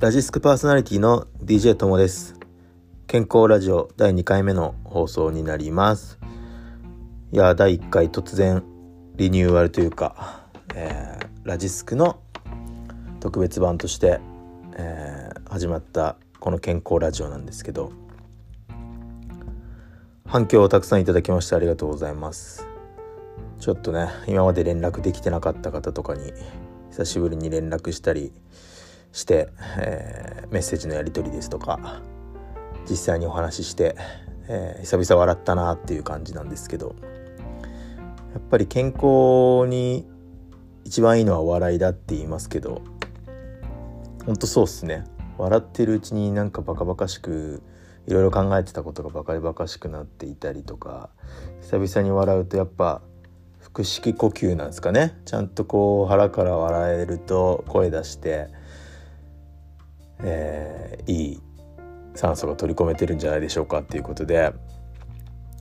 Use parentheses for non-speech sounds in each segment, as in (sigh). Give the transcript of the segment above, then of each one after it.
ラジスクパーソナリティの DJ ともです。健康ラジオ第2回目の放送になります。いや第1回突然リニューアルというか、えー、ラジスクの特別版として、えー、始まったこの健康ラジオなんですけど反響をたくさんいただきましてありがとうございます。ちょっとね今まで連絡できてなかった方とかに久しぶりに連絡したりして、えー、メッセージのやり取りですとか実際にお話しして、えー、久々笑ったなっていう感じなんですけどやっぱり健康に一番いいのは笑いだって言いますけどほんとそうっすね。笑ってるうちになんかバカバカしくいろいろ考えてたことがバカバカしくなっていたりとか久々に笑うとやっぱ腹式呼吸なんですかね。ちゃんとこう腹から笑えると声出して、えー、いい酸素が取り込めてるんじゃないでしょうかっていうことで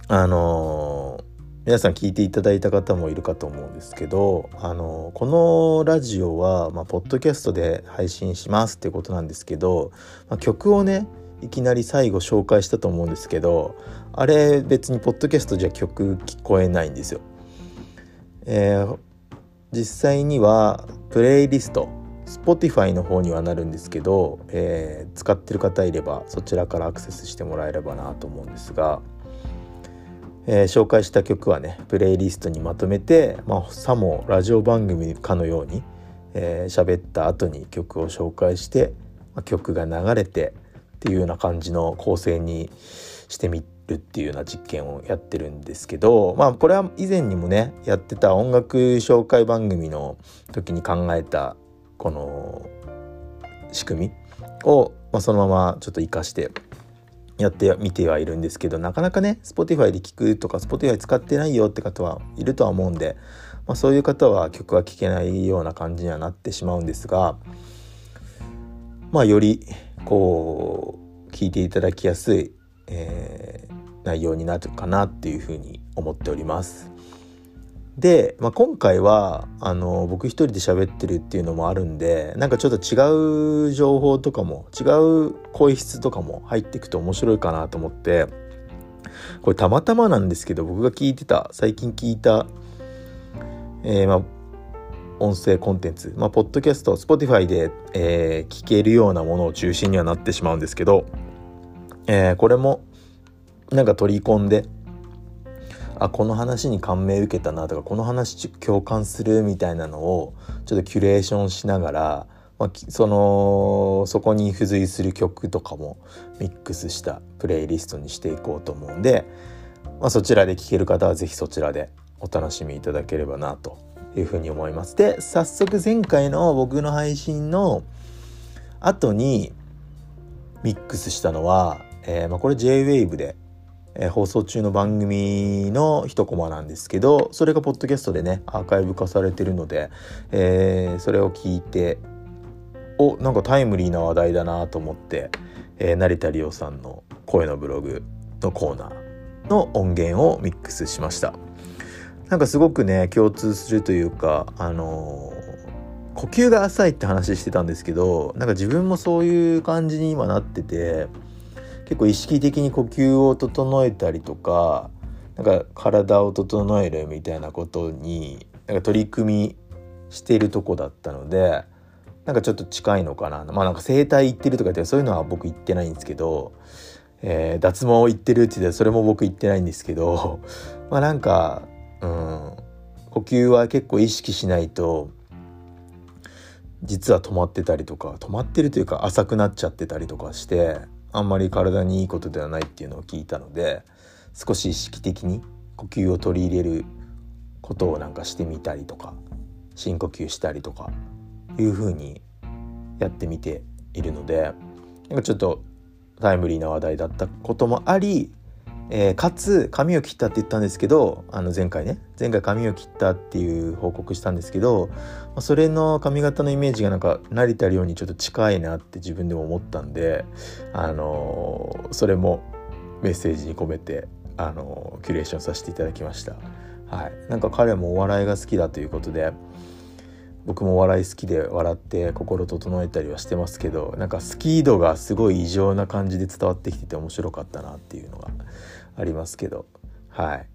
あのー、皆さん聞いていただいた方もいるかと思うんですけど、あのー、このラジオは、まあ、ポッドキャストで配信しますってことなんですけど、まあ、曲をねいきなり最後紹介したと思うんですけどあれ別にポッドキャストじゃ曲聞こえないんですよ。えー、実際にはプレイリスト Spotify の方にはなるんですけど、えー、使ってる方いればそちらからアクセスしてもらえればなと思うんですが、えー、紹介した曲はねプレイリストにまとめて、まあ、さもラジオ番組かのように喋、えー、った後に曲を紹介して、まあ、曲が流れてっていうような感じの構成にしてみるっていうような実験をやってるんですけどまあこれは以前にもねやってた音楽紹介番組の時に考えたこの仕組みを、まあ、そのままちょっと活かしてやってみてはいるんですけどなかなかね Spotify で聞くとか Spotify 使ってないよって方はいるとは思うんで、まあ、そういう方は曲は聴けないような感じにはなってしまうんですがまあよりこう聞いていただきやすい、えー、内容になるかなっていうふうに思っております。で、まあ、今回はあの僕一人で喋ってるっていうのもあるんでなんかちょっと違う情報とかも違う声質とかも入っていくと面白いかなと思ってこれたまたまなんですけど僕が聞いてた最近聞いた、えー、まあ音声コンテンツ、まあ、ポッドキャスト Spotify で、えー、聞けるようなものを中心にはなってしまうんですけど、えー、これもなんか取り込んであこの話に感銘受けたなとかこの話共感するみたいなのをちょっとキュレーションしながら、まあ、そのそこに付随する曲とかもミックスしたプレイリストにしていこうと思うんで、まあ、そちらで聴ける方は是非そちらでお楽しみいただければなというふうに思います。で早速前回の僕の配信の後にミックスしたのは、えーまあ、これ JWAVE でえー、放送中の番組の一コマなんですけどそれがポッドキャストでねアーカイブ化されてるので、えー、それを聞いておなんかタイムリーな話題だなと思って、えー、成田理央さんの声のブログのコーナーの音源をミックスしました。なんかすごくね共通するというかあのー、呼吸が浅いって話してたんですけどなんか自分もそういう感じに今なってて結構意識的に呼吸を整えたりとかなんか体を整えるみたいなことになんか取り組みしてるとこだったのでなんかちょっと近いのかな。まあなんか整体行ってるとかってそういうのは僕行ってないんですけど、えー、脱毛行ってるって言ったらそれも僕行ってないんですけど (laughs) まあなんかうん呼吸は結構意識しないと実は止まってたりとか止まってるというか浅くなっちゃってたりとかしてあんまり体にいいことではないっていうのを聞いたので少し意識的に呼吸を取り入れることをなんかしてみたりとか深呼吸したりとかいう風にやってみているのでなんかちょっとタイムリーな話題だったこともありえー、かつ髪を切ったって言ったんですけどあの前回ね前回髪を切ったっていう報告したんですけどそれの髪型のイメージがなんか成田凌にちょっと近いなって自分でも思ったんで、あのー、それもメッセージに込めて、あのー、キュレーションさせていただきました。はい、なんか彼もお笑いが好きだということで僕も笑い好きで笑って心整えたりはしてますけどなんかスキー度がすごい異常な感じで伝わってきてて面白かったなっていうのがありますけどはい。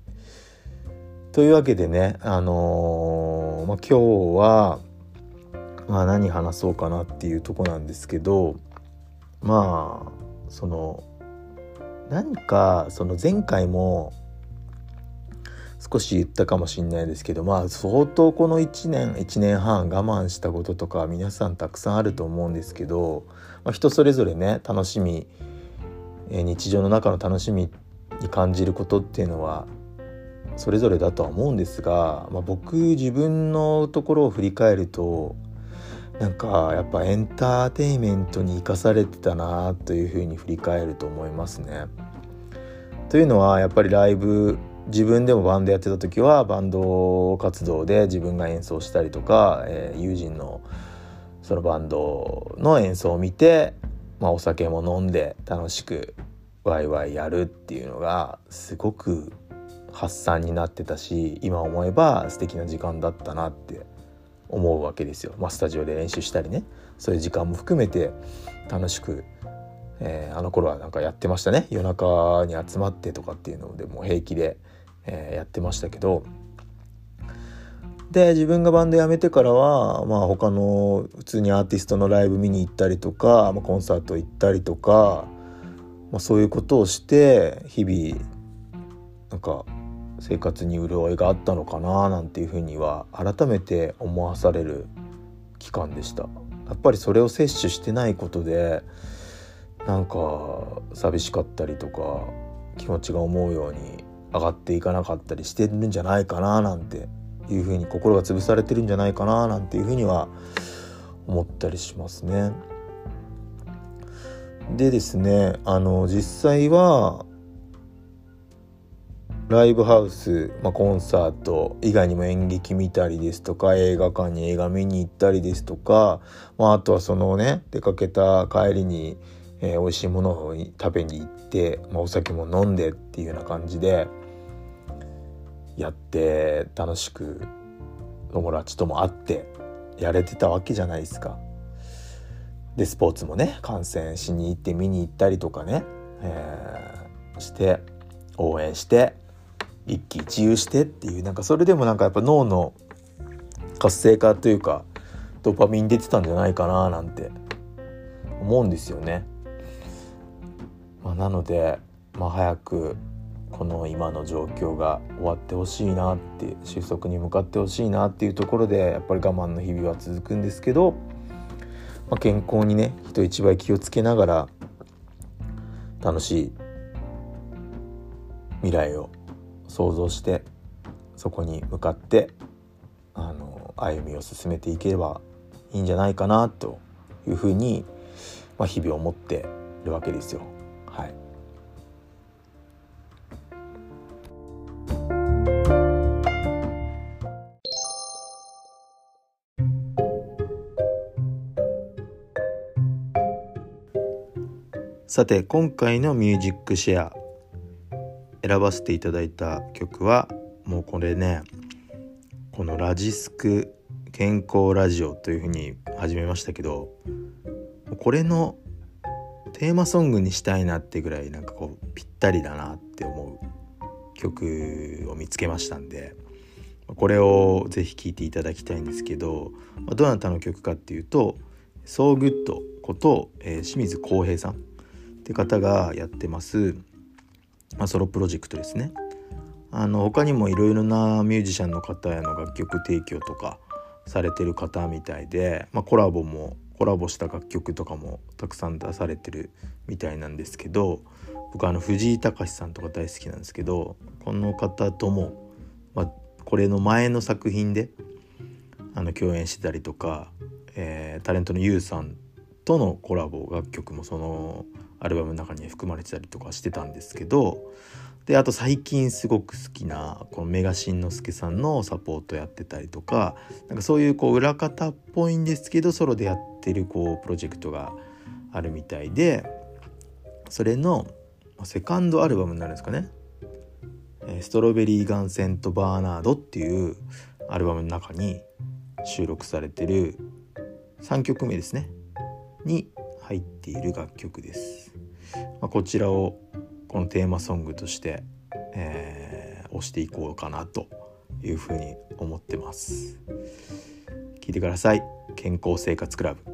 というわけでねあのー、まあ、今日は、まあ、何話そうかなっていうとこなんですけどまあその何かその前回も少し言ったかもしんないですけどまあ相当この1年1年半我慢したこととか皆さんたくさんあると思うんですけど、まあ、人それぞれね楽しみ日常の中の楽しみに感じることっていうのはそれぞれだとは思うんですが、まあ、僕自分のところを振り返るとなんかやっぱエンターテインメントに生かされてたなというふうに振り返ると思いますね。というのはやっぱりライブ自分でもバンドやってた時はバンド活動で自分が演奏したりとか、えー、友人のそのバンドの演奏を見て、まあ、お酒も飲んで楽しくワイワイやるっていうのがすごく発散になってたし今思えば素敵な時間だったなって思うわけですよ。まあ、スタジオで練習したりねそういう時間も含めて楽しくえー、あの頃はなんかやってましたね夜中に集まってとかっていうのでもう平気で、えー、やってましたけどで自分がバンド辞めてからは、まあ、他の普通にアーティストのライブ見に行ったりとか、まあ、コンサート行ったりとか、まあ、そういうことをして日々なんか生活に潤いがあったのかななんていうふうには改めて思わされる期間でした。やっぱりそれを摂取してないことでなんか寂しかったりとか気持ちが思うように上がっていかなかったりしてるんじゃないかななんていうふうに心が潰されてるんじゃないかななんていうふうには思ったりしますね。でですねあの実際はライブハウス、まあ、コンサート以外にも演劇見たりですとか映画館に映画見に行ったりですとか、まあ、あとはそのね出かけた帰りにえー、美味しいものを食べに行って、まあ、お酒も飲んでっていうような感じでやって楽しく友達とも会ってやれてたわけじゃないですか。でスポーツもね観戦しに行って見に行ったりとかね、えー、して応援して一喜一憂してっていうなんかそれでもなんかやっぱ脳の活性化というかドパミン出てたんじゃないかななんて思うんですよね。まあ、なので、まあ、早くこの今の状況が終わってほしいなって収束に向かってほしいなっていうところでやっぱり我慢の日々は続くんですけど、まあ、健康にね人一倍気をつけながら楽しい未来を想像してそこに向かってあの歩みを進めていければいいんじゃないかなというふうに、まあ、日々思ってるわけですよ。はい。さて今回の「ミュージックシェア」選ばせていただいた曲はもうこれねこの「ラジスク健康ラジオ」というふうに始めましたけどこれのテーマソングにしたいなってぐらいなんかこうぴったりだなって思う曲を見つけましたんでこれをぜひ聴いていただきたいんですけどどなたの曲かっていうと「ソーグッドこと、えー、清水浩平さん。って方がやってます、まあ、ソロプロジェクトですね。あの他にもいろいろなミュージシャンの方への楽曲提供とかされてる方みたいで、まあ、コラボもコラボした楽曲とかもたくさん出されてるみたいなんですけど僕あの藤井隆さんとか大好きなんですけどこの方とも、まあ、これの前の作品であの共演してたりとか、えー、タレントの YOU さんとのコラボ楽曲もそのアルバムの中に含まれてたりとかしてたんですけどであと最近すごく好きなこのメガしんのすけさんのサポートやってたりとかなんかそういうこう裏方っぽいんですけどソロでやってるこうプロジェクトがあるみたいでそれのセカンドアルバムになるんですかね「ストロベリーガンセント・バーナード」っていうアルバムの中に収録されてる3曲目ですね。に入っている楽曲です、まあ、こちらをこのテーマソングとして、えー、押していこうかなというふうに思ってます。聞いてください。健康生活クラブ。